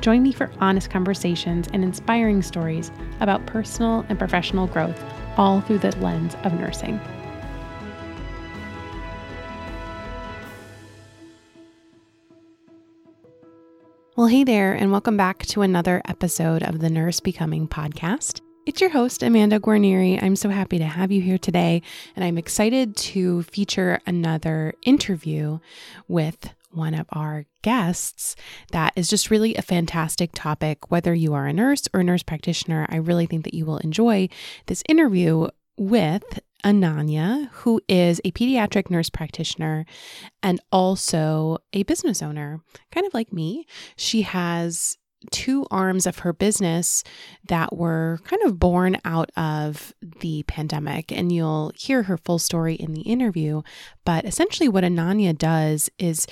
Join me for honest conversations and inspiring stories about personal and professional growth, all through the lens of nursing. Well, hey there, and welcome back to another episode of the Nurse Becoming podcast. It's your host, Amanda Guarnieri. I'm so happy to have you here today, and I'm excited to feature another interview with one of our guests that is just really a fantastic topic. Whether you are a nurse or a nurse practitioner, I really think that you will enjoy this interview with Ananya, who is a pediatric nurse practitioner and also a business owner, kind of like me. She has two arms of her business that were kind of born out of the pandemic. And you'll hear her full story in the interview. But essentially, what Ananya does is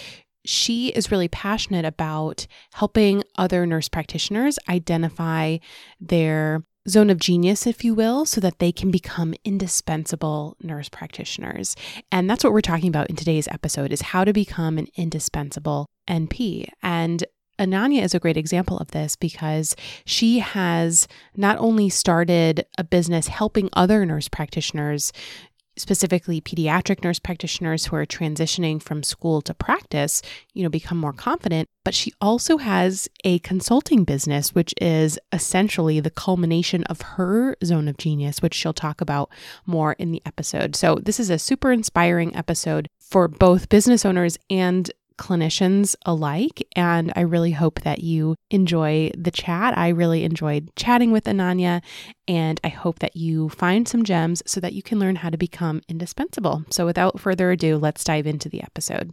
she is really passionate about helping other nurse practitioners identify their zone of genius, if you will, so that they can become indispensable nurse practitioners. And that's what we're talking about in today's episode is how to become an indispensable NP. And Ananya is a great example of this because she has not only started a business helping other nurse practitioners specifically pediatric nurse practitioners who are transitioning from school to practice, you know, become more confident. But she also has a consulting business, which is essentially the culmination of her zone of genius, which she'll talk about more in the episode. So, this is a super inspiring episode for both business owners and clinicians alike. And I really hope that you enjoy the chat. I really enjoyed chatting with Ananya, and I hope that you find some gems so that you can learn how to become indispensable. So, without further ado, let's dive into the episode.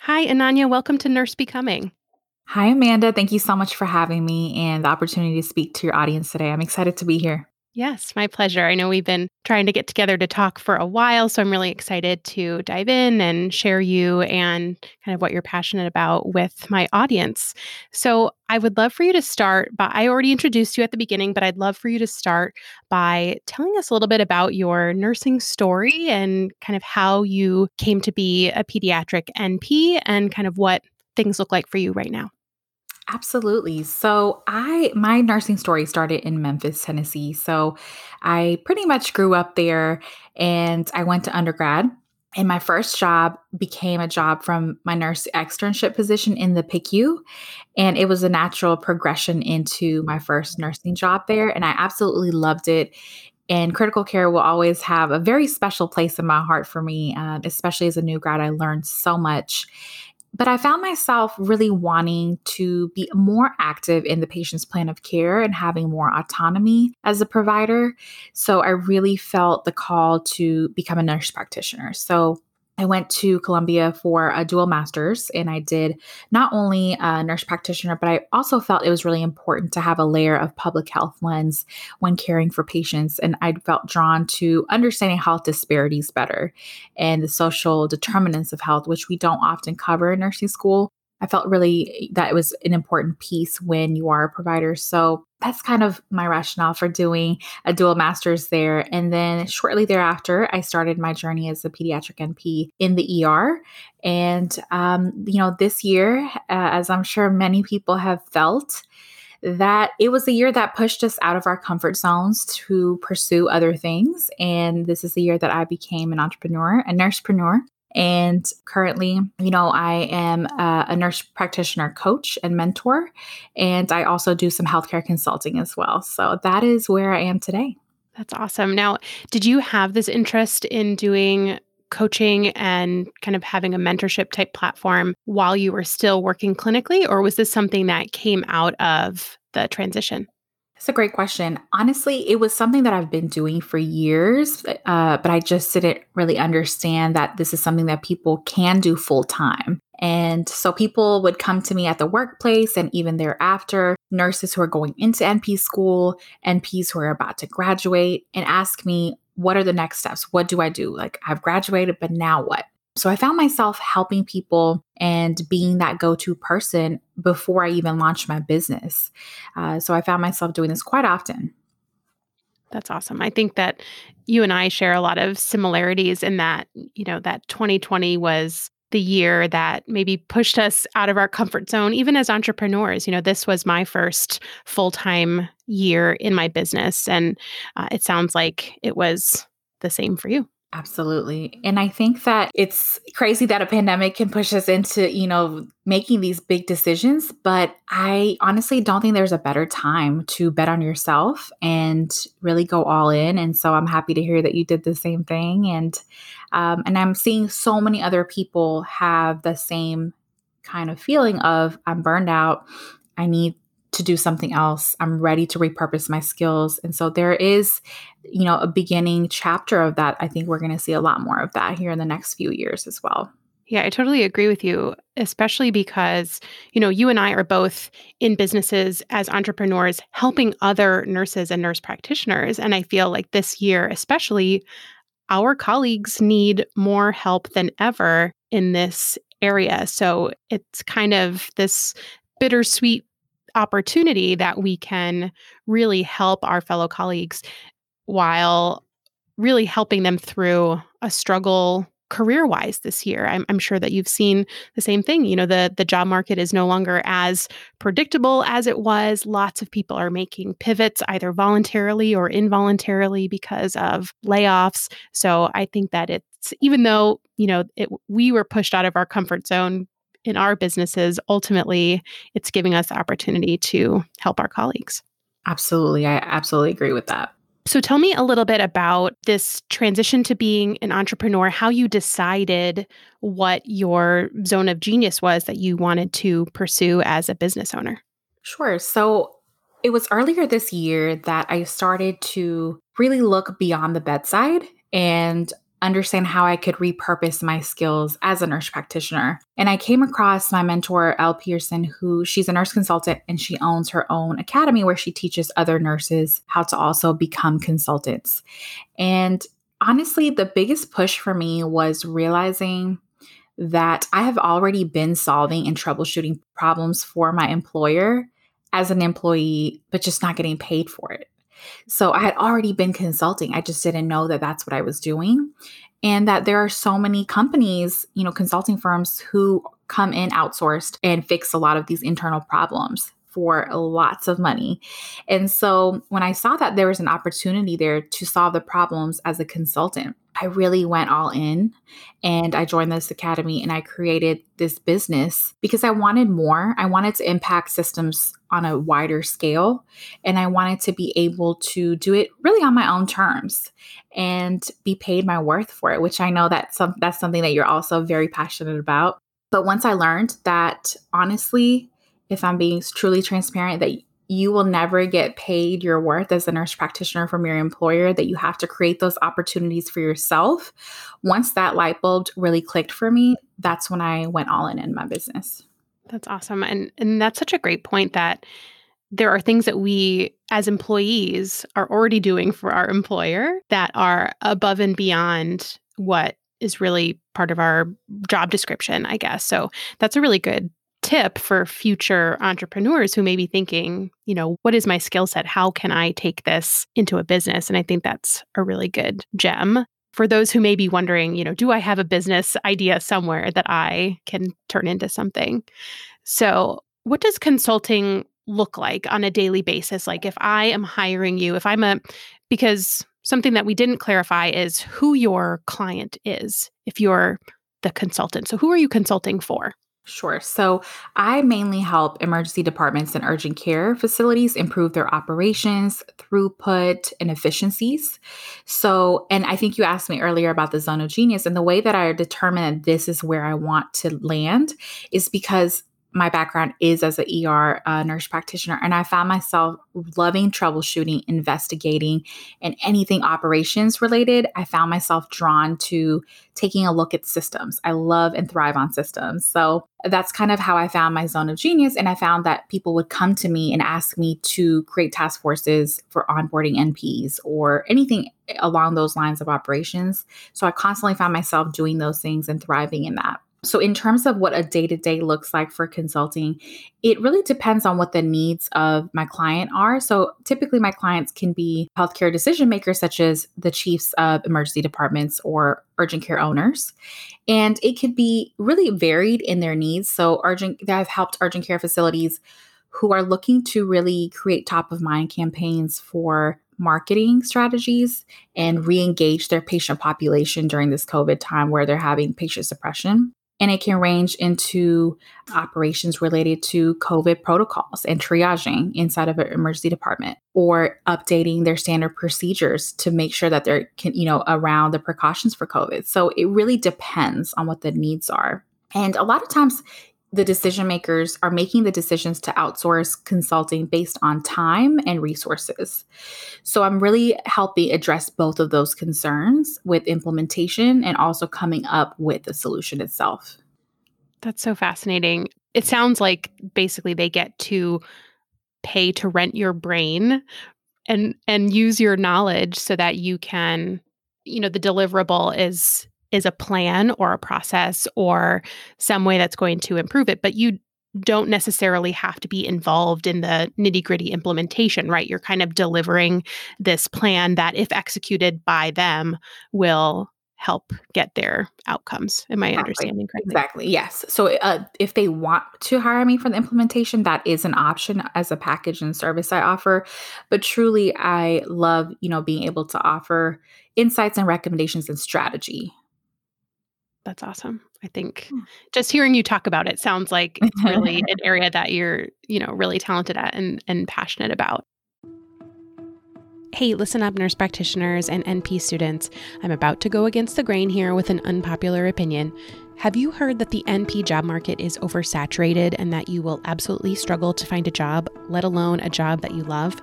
Hi, Ananya. Welcome to Nurse Becoming. Hi, Amanda. Thank you so much for having me and the opportunity to speak to your audience today. I'm excited to be here. Yes, my pleasure. I know we've been trying to get together to talk for a while, so I'm really excited to dive in and share you and kind of what you're passionate about with my audience. So, I would love for you to start by I already introduced you at the beginning, but I'd love for you to start by telling us a little bit about your nursing story and kind of how you came to be a pediatric NP and kind of what things look like for you right now. Absolutely. So, I my nursing story started in Memphis, Tennessee. So, I pretty much grew up there and I went to undergrad. And my first job became a job from my nurse externship position in the PICU. And it was a natural progression into my first nursing job there. And I absolutely loved it. And critical care will always have a very special place in my heart for me, uh, especially as a new grad. I learned so much. But I found myself really wanting to be more active in the patient's plan of care and having more autonomy as a provider. So I really felt the call to become a nurse practitioner. So I went to Columbia for a dual master's and I did not only a nurse practitioner, but I also felt it was really important to have a layer of public health lens when caring for patients. And I felt drawn to understanding health disparities better and the social determinants of health, which we don't often cover in nursing school. I felt really that it was an important piece when you are a provider. So that's kind of my rationale for doing a dual master's there. And then shortly thereafter, I started my journey as a pediatric NP in the ER. And, um, you know, this year, uh, as I'm sure many people have felt, that it was a year that pushed us out of our comfort zones to pursue other things. And this is the year that I became an entrepreneur, a nursepreneur. And currently, you know, I am a, a, nurse practitioner coach and mentor, and I also do some healthcare consulting as well. So that is where I am today. That's awesome. Now, did you have this interest in doing coaching and kind of having a mentorship type platform while you were still working clinically, or was this something that came out of the transition? That's a great question. Honestly, it was something that I've been doing for years, uh, but I just didn't really understand that this is something that people can do full time. And so people would come to me at the workplace and even thereafter, nurses who are going into NP school, NPs who are about to graduate, and ask me, what are the next steps? What do I do? Like, I've graduated, but now what? So I found myself helping people and being that go to person before I even launched my business. Uh, so I found myself doing this quite often. That's awesome. I think that you and I share a lot of similarities in that, you know, that 2020 was the year that maybe pushed us out of our comfort zone, even as entrepreneurs. You know, this was my first full time year in my business. And uh, it sounds like it was the same for you. Absolutely. And I think that it's crazy that a pandemic can push us into, you know, making these big decisions, but I honestly don't think there's a better time to bet on yourself and really go all in. And so I'm happy to hear that you did the same thing and um, and I'm seeing so many other people have the same kind of feeling of I'm burned out. I need to do something else. I'm ready to repurpose my skills. And so there is, you know, a beginning chapter of that. I think we're going to see a lot more of that here in the next few years as well. Yeah, I totally agree with you, especially because, you know, you and I are both in businesses as entrepreneurs helping other nurses and nurse practitioners. And I feel like this year, especially, our colleagues need more help than ever in this area. So it's kind of this bittersweet opportunity that we can really help our fellow colleagues while really helping them through a struggle career wise this year. I'm, I'm, sure that you've seen the same thing. You know, the, the job market is no longer as predictable as it was. Lots of people are making pivots either voluntarily or involuntarily because of layoffs. So I think that it's, even though, you know, it, we were pushed out of our comfort zone in our businesses, ultimately, it's giving us the opportunity to help our colleagues. Absolutely. I absolutely agree with that. So tell me a little bit about this transition to being an entrepreneur, how you decided what your zone of genius was that you wanted to pursue as a business owner. Sure. So it was earlier this year that I started to really look beyond the bedside and understand how I could repurpose my skills as a nurse practitioner. And I came across my mentor, Elle Pearson, who she's a nurse consultant and she owns her own academy where she teaches other nurses how to also become consultants. And honestly, the biggest push for me was realizing that I have already been solving and troubleshooting problems for my employer as an employee, but just not getting paid for it. So I had already been consulting. I just didn't know that that's what I was doing. And that there are so many companies, you know, consulting firms who come in outsourced and fix a lot of these internal problems for lots of money. And so when I saw that there was an opportunity there to solve the problems as a consultant, I really went all in and I joined this academy and I created this business because I wanted more. I wanted to impact systems on a wider scale and I wanted to be able to do it really on my own terms and be paid my worth for it, which I know that some, that's something that you're also very passionate about. But once I learned that honestly, if I'm being truly transparent, that you will never get paid your worth as a nurse practitioner from your employer, that you have to create those opportunities for yourself. Once that light bulb really clicked for me, that's when I went all in in my business. That's awesome. And and that's such a great point that there are things that we as employees are already doing for our employer that are above and beyond what is really part of our job description, I guess. So that's a really good tip for future entrepreneurs who may be thinking, you know, what is my skill set? How can I take this into a business? And I think that's a really good gem. For those who may be wondering, you know, do I have a business idea somewhere that I can turn into something? So, what does consulting look like on a daily basis? Like, if I am hiring you, if I'm a, because something that we didn't clarify is who your client is, if you're the consultant. So, who are you consulting for? Sure. So I mainly help emergency departments and urgent care facilities improve their operations, throughput, and efficiencies. So, and I think you asked me earlier about the zone of genius, and the way that I determine this is where I want to land is because my background is as an ER uh, nurse practitioner, and I found myself loving troubleshooting, investigating, and anything operations related. I found myself drawn to taking a look at systems. I love and thrive on systems. So that's kind of how I found my zone of genius. And I found that people would come to me and ask me to create task forces for onboarding NPs or anything along those lines of operations. So I constantly found myself doing those things and thriving in that. So, in terms of what a day to day looks like for consulting, it really depends on what the needs of my client are. So, typically, my clients can be healthcare decision makers, such as the chiefs of emergency departments or urgent care owners. And it could be really varied in their needs. So, urgent, I've helped urgent care facilities who are looking to really create top of mind campaigns for marketing strategies and re engage their patient population during this COVID time where they're having patient suppression. And it can range into operations related to COVID protocols and triaging inside of an emergency department or updating their standard procedures to make sure that they're, you know, around the precautions for COVID. So it really depends on what the needs are. And a lot of times the decision makers are making the decisions to outsource consulting based on time and resources. So I'm really helping address both of those concerns with implementation and also coming up with the solution itself. That's so fascinating. It sounds like basically they get to pay to rent your brain and and use your knowledge so that you can you know the deliverable is is a plan or a process or some way that's going to improve it, but you don't necessarily have to be involved in the nitty gritty implementation, right? You're kind of delivering this plan that, if executed by them, will help get their outcomes. Am I exactly. understanding correctly? Exactly. Yes. So uh, if they want to hire me for the implementation, that is an option as a package and service I offer. But truly, I love you know being able to offer insights and recommendations and strategy that's awesome. I think hmm. just hearing you talk about it sounds like it's really an area that you're, you know, really talented at and and passionate about. Hey, listen up, nurse practitioners and NP students. I'm about to go against the grain here with an unpopular opinion. Have you heard that the NP job market is oversaturated and that you will absolutely struggle to find a job, let alone a job that you love?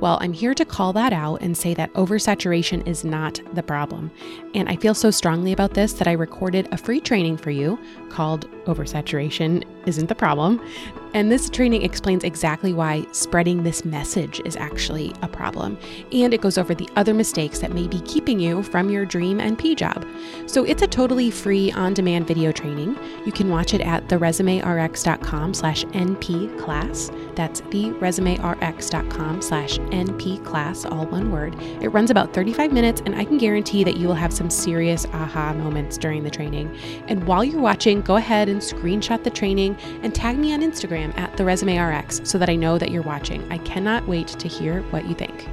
Well, I'm here to call that out and say that oversaturation is not the problem. And I feel so strongly about this that I recorded a free training for you called Oversaturation Isn't the Problem. And this training explains exactly why spreading this message is actually a problem. And it goes over the other mistakes that may be keeping you from your dream NP job. So it's a totally free on-demand video training. You can watch it at theresumerx.com slash NP class. That's theresumerx.com slash NP class, all one word. It runs about 35 minutes and I can guarantee that you will have some serious aha moments during the training. And while you're watching, go ahead and screenshot the training and tag me on Instagram at the Resume RX so that I know that you're watching. I cannot wait to hear what you think.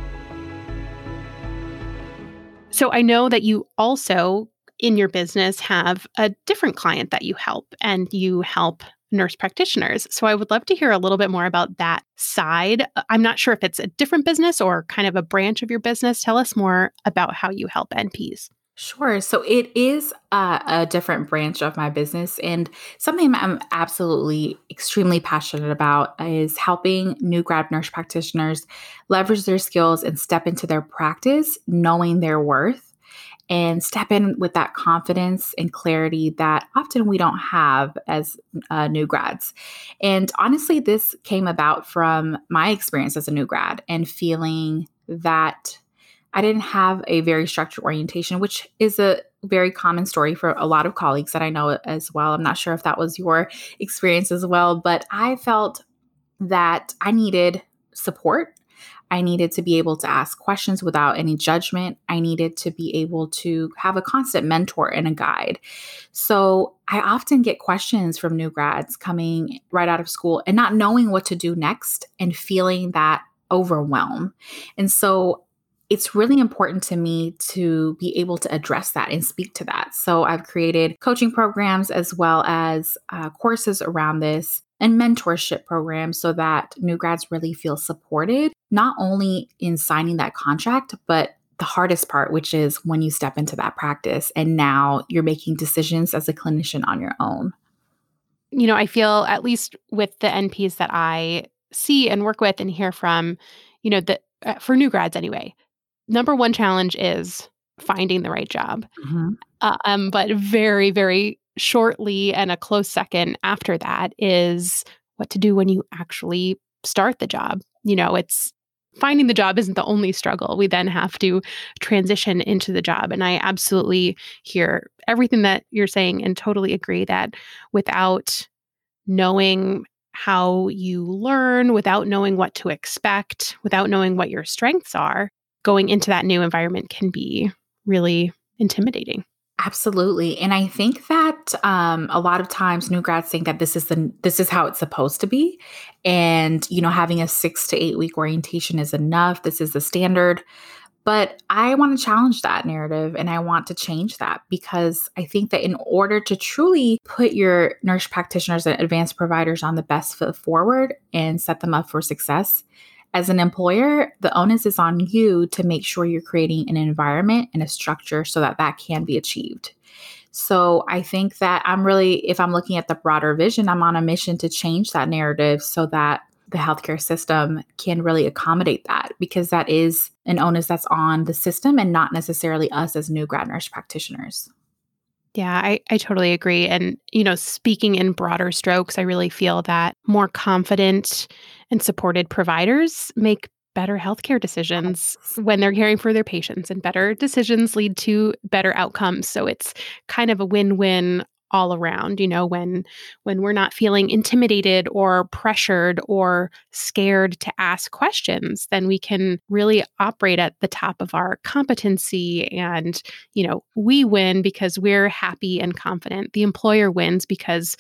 So I know that you also in your business have a different client that you help and you help nurse practitioners. So I would love to hear a little bit more about that side. I'm not sure if it's a different business or kind of a branch of your business. Tell us more about how you help NPs. Sure. So it is a, a, different branch of my business. And something I'm absolutely extremely passionate about is helping new grad nurse practitioners leverage their skills and step into their practice, knowing their worth, and step in with that confidence and clarity that often we don't have as uh, new grads. And honestly, this came about from my experience as a new grad and feeling that I didn't have a very structured orientation, which is a very common story for a lot of colleagues that I know as well. I'm not sure if that was your experience as well, but I felt that I needed support. I needed to be able to ask questions without any judgment. I needed to be able to have a constant mentor and a guide. So I often get questions from new grads coming right out of school and not knowing what to do next and feeling that overwhelm. And so it's really important to me to be able to address that and speak to that. So I've created coaching programs as well as uh, courses around this and mentorship programs so that new grads really feel supported, not only in signing that contract, but the hardest part, which is when you step into that practice and now you're making decisions as a clinician on your own. you know, I feel at least with the NPs that I see and work with and hear from, you know, that uh, for new grads anyway, number one challenge is finding the right job. Mm-hmm. Uh, um, but very, very shortly and a close second after that is what to do when you actually start the job. You know, it's finding the job isn't the only struggle. We then have to transition into the job. And I absolutely hear everything that you're saying and totally agree that without knowing how you learn, without knowing what to expect, without knowing what your strengths are, going into that new environment can be really intimidating. Absolutely. And I think that um, a lot of times new grads think that this is the this is how it's supposed to be. And, you know, having a six to eight week orientation is enough. This is the standard. But I want to challenge that narrative and I want to change that because I think that in order to truly put your nurse practitioners and advanced providers on the best foot forward and set them up for success, as an employer, the onus is on you to make sure you're creating an environment and a structure so that that can be achieved. So I think that I'm really, if I'm looking at the broader vision, I'm on a mission to change that narrative so that the healthcare system can really accommodate that because that is an onus that's on the system and not necessarily us as new grad nurse practitioners. Yeah, I, I totally agree. And, you know, speaking in broader strokes, I really feel that more confident and supported providers make better healthcare decisions when they're caring for their patients, and better decisions lead to better outcomes. So it's kind of a win win all around you know when when we're not feeling intimidated or pressured or scared to ask questions then we can really operate at the top of our competency and you know we win because we're happy and confident the employer wins because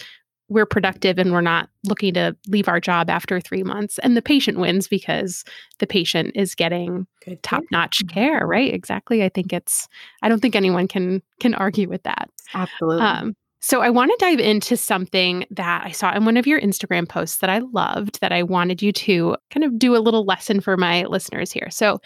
we're productive and we're not looking to leave our job after three months. And the patient wins because the patient is getting top notch mm-hmm. care, right? Exactly. I think it's, I don't think anyone can, can argue with that. Absolutely. Um, so I want to dive into something that I saw in one of your Instagram posts that I loved that I wanted you to kind of do a little lesson for my listeners here. So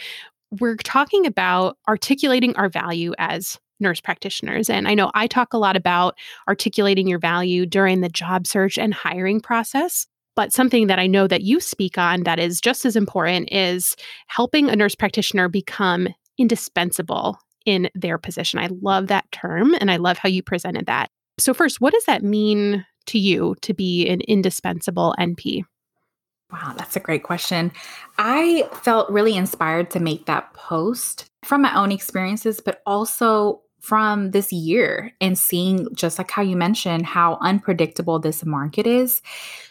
we're talking about articulating our value as nurse practitioners. And I know I talk a lot about articulating your value during the job search and hiring process. But something that I know that you speak on that is just as important is helping a nurse practitioner become indispensable in their position. I love that term and I love how you presented that. So, first, what does that mean to you to be an indispensable NP? Wow, that's a great question. I felt really inspired to make that post from my own experiences, but also from this year and seeing just like how you mentioned how unpredictable this market is.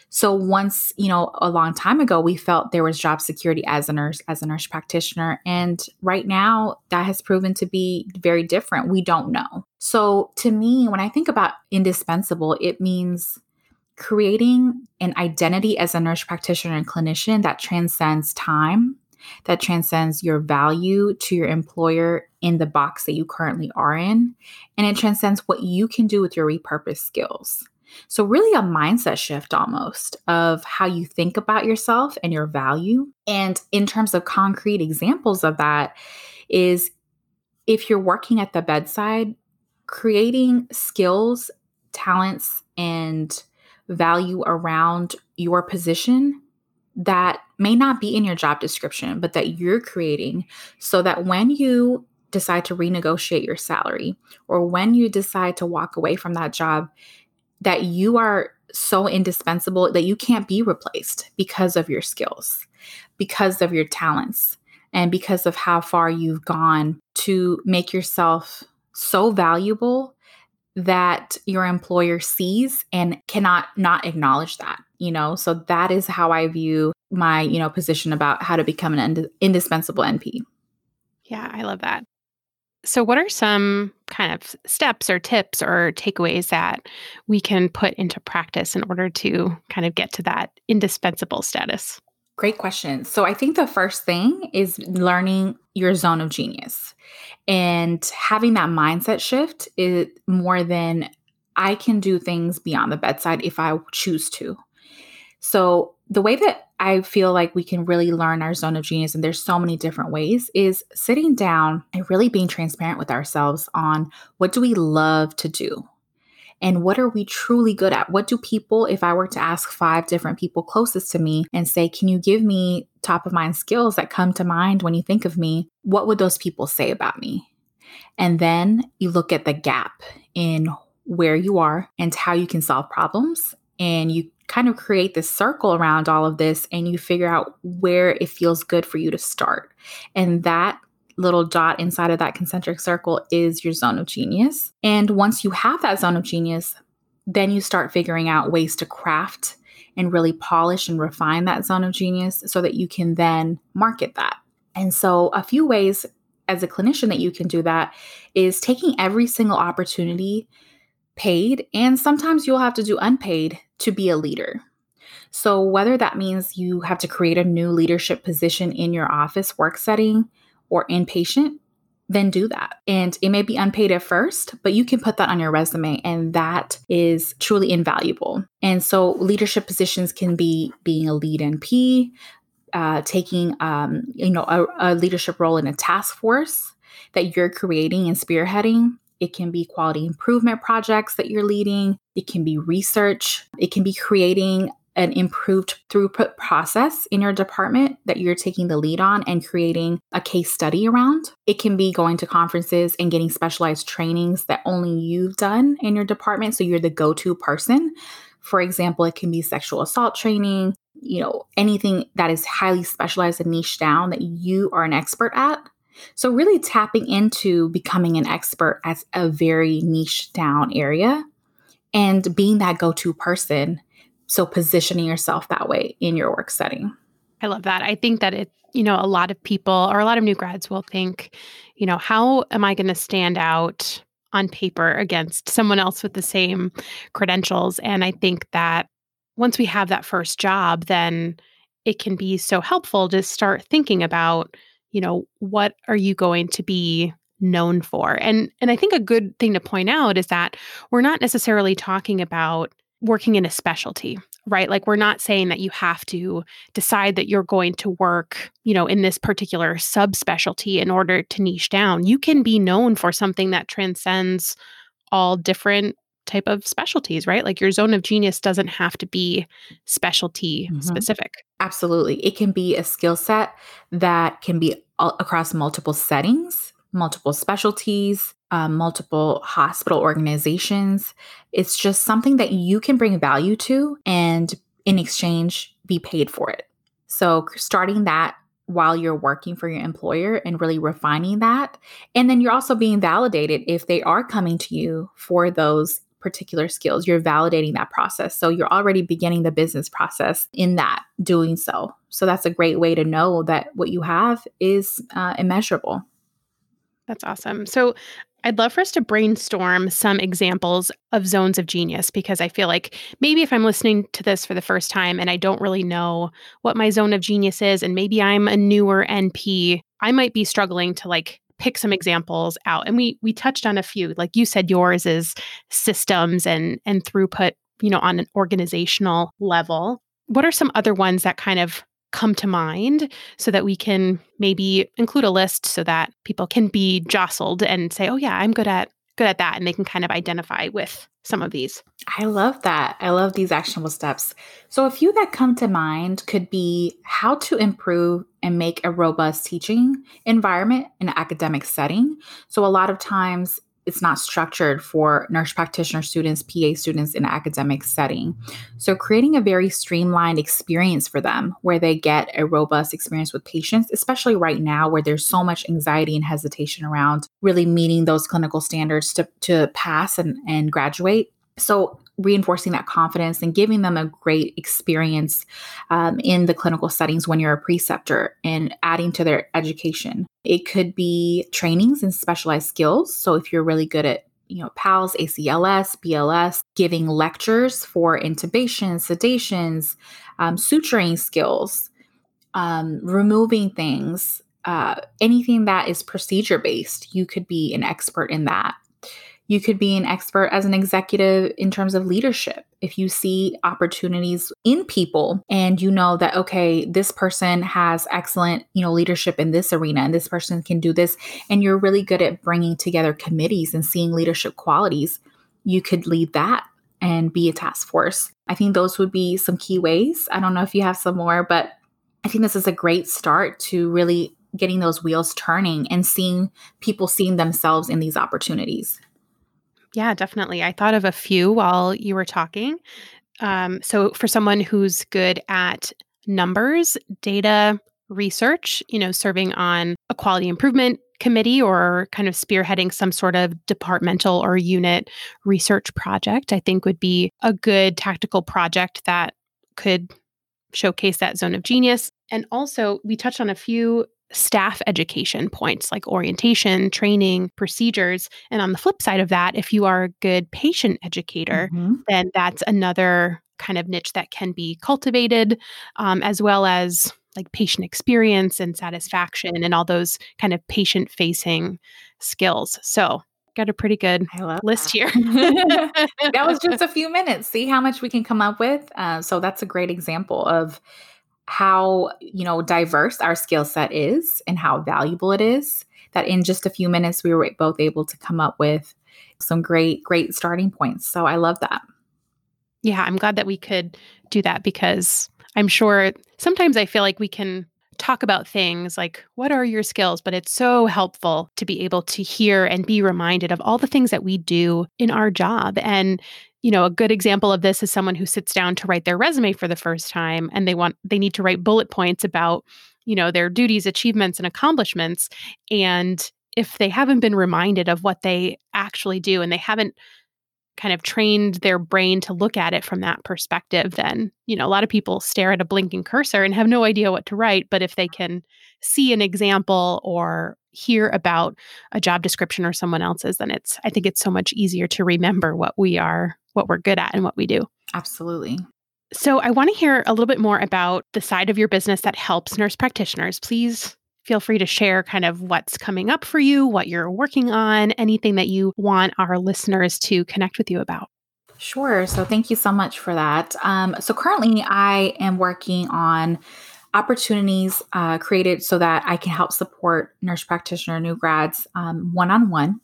So once, you know, a long time ago, we felt there was job security as a nurse, as a nurse practitioner. And right now, that has proven to be very different. We don't know. So to me, when I think about indispensable, it means creating an identity as a nurse practitioner and clinician that transcends time, that transcends your value to your employer in the box that you currently are in, and it transcends what you can do with your repurposed skills. So, really, a mindset shift almost of how you think about yourself and your value. And in terms of concrete examples of that, is if you're working at the bedside, creating skills, talents, and value around your position that may not be in your job description, but that you're creating so that when you decide to renegotiate your salary or when you decide to walk away from that job, that you are so indispensable that you can't be replaced because of your skills, because of your talents, and because of how far you've gone to make yourself so valuable that your employer sees and cannot not acknowledge that you know? So that is how i view my you know position about how to become an ind- indispensable np yeah i love that. So, what are some kind of steps or tips or takeaways that we can put into practice in order to kind of get to that indispensable status? Great question. So, I think the first thing is learning your zone of genius and having that mindset shift is more than I can do things beyond the bedside if I choose to. So, the way that I feel like we can really learn our zone of genius, and there's so many different ways, is sitting down and really being transparent with ourselves on what do we love to do? And what are we truly good at? What do people, if I were to ask five different people closest to me and say, Can you give me top of mind skills that come to mind when you think of me? What would those people say about me? And then you look at the gap in where you are and how you can solve problems. And you kind of create this circle around all of this and you figure out where it feels good for you to start. And that little dot inside of that concentric circle is your zone of genius. And once you have that zone of genius, then you start figuring out ways to craft and really polish and refine that zone of genius so that you can then market that. And so, a few ways as a clinician that you can do that is taking every single opportunity, paid, and sometimes you'll have to do unpaid to be a leader. So, whether that means you have to create a new leadership position in your office work setting, or inpatient, then do that. And it may be unpaid at first, but you can put that on your resume, and that is truly invaluable. And so, leadership positions can be being a lead NP, uh, taking um, you know a, a leadership role in a task force that you're creating and spearheading. It can be quality improvement projects that you're leading. It can be research. It can be creating an improved throughput process in your department that you're taking the lead on and creating a case study around. It can be going to conferences and getting specialized trainings that only you've done in your department. So you're the go to person. For example, it can be sexual assault training, you know, anything that is highly specialized and niche down that you are an expert at. So, really tapping into becoming an expert as a very niche down area and being that go to person so positioning yourself that way in your work setting. I love that. I think that it, you know, a lot of people or a lot of new grads will think, you know, how am I going to stand out on paper against someone else with the same credentials? And I think that once we have that first job, then it can be so helpful to start thinking about, you know, what are you going to be known for? And and I think a good thing to point out is that we're not necessarily talking about working in a specialty, right? Like we're not saying that you have to decide that you're going to work, you know, in this particular subspecialty in order to niche down. You can be known for something that transcends all different type of specialties, right? Like your zone of genius doesn't have to be specialty mm-hmm. specific. Absolutely. It can be a skill set that can be across multiple settings, multiple specialties, uh, multiple hospital organizations. It's just something that you can bring value to and in exchange be paid for it. So, starting that while you're working for your employer and really refining that. And then you're also being validated if they are coming to you for those particular skills. You're validating that process. So you're already beginning the business process in that doing so. So that's a great way to know that what you have is uh, immeasurable. That's awesome. So I'd love for us to brainstorm some examples of zones of genius because I feel like maybe if I'm listening to this for the first time and I don't really know what my zone of genius is, and maybe I'm a newer NP, I might be struggling to like pick some examples out. And we we touched on a few. Like you said, yours is systems and and throughput, you know, on an organizational level. What are some other ones that kind of come to mind so that we can maybe include a list so that people can be jostled and say, "Oh yeah, I'm good at good at that," and they can kind of identify with some of these. I love that. I love these actionable steps. So, a few that come to mind could be how to improve and make a robust teaching environment in an academic setting. So, a lot of times it's not structured for nurse practitioner students, PA students in an academic setting. So, creating a very streamlined experience for them where they get a robust experience with patients, especially right now where there's so much anxiety and hesitation around really meeting those clinical standards to, to pass and, and graduate. So, reinforcing that confidence and giving them a great experience um, in the clinical settings when you're a preceptor and adding to their education. It could be trainings and specialized skills. So if you're really good at you know, PALS, ACLS, BLS, giving lectures for intubation, sedations, um, suturing skills, um, removing things, uh, anything that is procedure based, you could be an expert in that. You could be an expert as an executive in terms of leadership. If you see opportunities in people and you know that, okay, this person has excellent, you know, leadership in this arena and this person can do this, and you're really good at bringing together committees and seeing leadership qualities, you could lead that and be a task force. I think those would be some key ways. I don't know if you have some more, but I think this is a great start to really getting those wheels turning and seeing people seeing themselves in these opportunities. Yeah, definitely. I thought of a few while you were talking. Um, so, for someone who's good at numbers, data research, you know, serving on a quality improvement committee or kind of spearheading some sort of departmental or unit research project, I think would be a good tactical project that could showcase that zone of genius. And also, we touched on a few staff education points like orientation, training, procedures. And on the flip side of that, if you are a good patient educator, mm-hmm. then that's another kind of niche that can be cultivated, um, as well as like patient experience and satisfaction and all those kind of patient facing skills. So, got a pretty good list that. here. that was just a few minutes. See how much we can come up with. Uh, so, that's a great example of how you know diverse our skill set is and how valuable it is that in just a few minutes we were both able to come up with some great great starting points. So i love that. Yeah i'm glad that we could do that because i'm sure sometimes i feel like we can talk about things like what are your skills? But it's so helpful to be able to hear and be reminded of all the things that we do in our job. And you know, a good example of this is someone who sits down to write their resume for the first time and they want they need to write bullet points about, you know, their duties, achievements and accomplishments and if they haven't been reminded of what they actually do and they haven't kind of trained their brain to look at it from that perspective then you know a lot of people stare at a blinking cursor and have no idea what to write but if they can see an example or hear about a job description or someone else's then it's i think it's so much easier to remember what we are what we're good at and what we do. Absolutely. So, I want to hear a little bit more about the side of your business that helps nurse practitioners. Please feel free to share kind of what's coming up for you, what you're working on, anything that you want our listeners to connect with you about. Sure. So, thank you so much for that. Um, so, currently, I am working on opportunities uh, created so that I can help support nurse practitioner new grads one on one.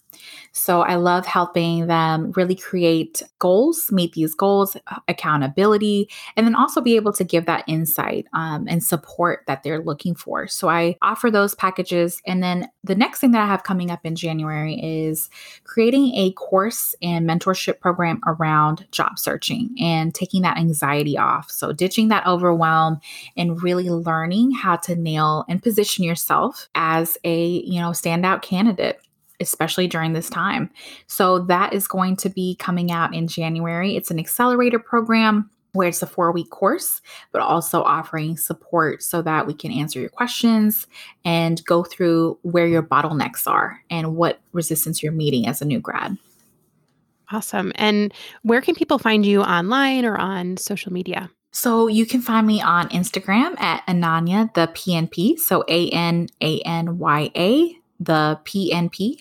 So I love helping them really create goals, meet these goals, uh, accountability, and then also be able to give that insight um, and support that they're looking for. So I offer those packages. And then the next thing that I have coming up in January is creating a course and mentorship program around job searching and taking that anxiety off. So ditching that overwhelm and really learning how to nail and position yourself as a, you know, standout candidate especially during this time. So that is going to be coming out in January. It's an accelerator program where it's a four week course, but also offering support so that we can answer your questions and go through where your bottlenecks are and what resistance you're meeting as a new grad. Awesome. And where can people find you online or on social media? So you can find me on Instagram at Ananya the PNP. So A N A N Y A the PNP.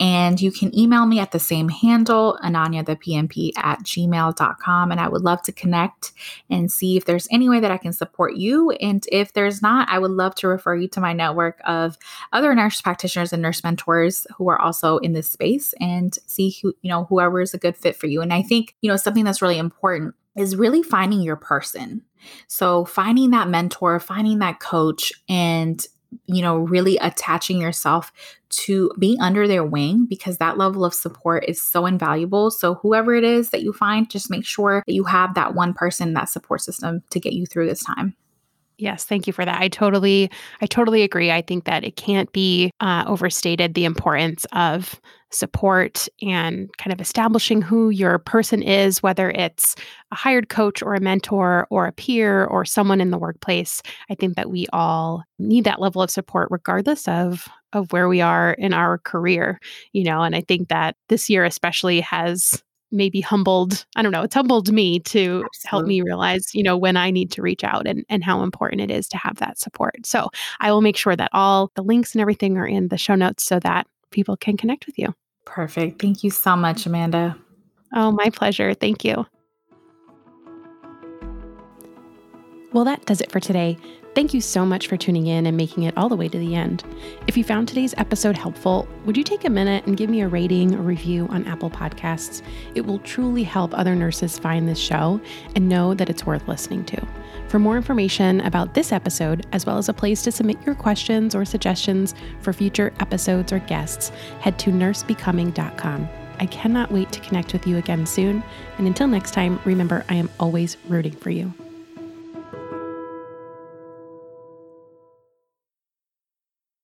And you can email me at the same handle, Ananya the PNP at gmail.com. And I would love to connect and see if there's any way that I can support you. And if there's not, I would love to refer you to my network of other nurse practitioners and nurse mentors who are also in this space and see who, you know, whoever is a good fit for you. And I think, you know, something that's really important is really finding your person. So finding that mentor, finding that coach, and you know, really attaching yourself to being under their wing because that level of support is so invaluable. So, whoever it is that you find, just make sure that you have that one person, that support system to get you through this time. Yes, thank you for that. I totally, I totally agree. I think that it can't be uh, overstated the importance of support and kind of establishing who your person is, whether it's a hired coach or a mentor or a peer or someone in the workplace. I think that we all need that level of support, regardless of of where we are in our career. You know, and I think that this year especially has maybe humbled i don't know it's humbled me to Absolutely. help me realize you know when i need to reach out and, and how important it is to have that support so i will make sure that all the links and everything are in the show notes so that people can connect with you perfect thank you so much amanda oh my pleasure thank you well, that does it for today. Thank you so much for tuning in and making it all the way to the end. If you found today's episode helpful, would you take a minute and give me a rating or review on Apple Podcasts? It will truly help other nurses find this show and know that it's worth listening to. For more information about this episode, as well as a place to submit your questions or suggestions for future episodes or guests, head to nursebecoming.com. I cannot wait to connect with you again soon. And until next time, remember, I am always rooting for you.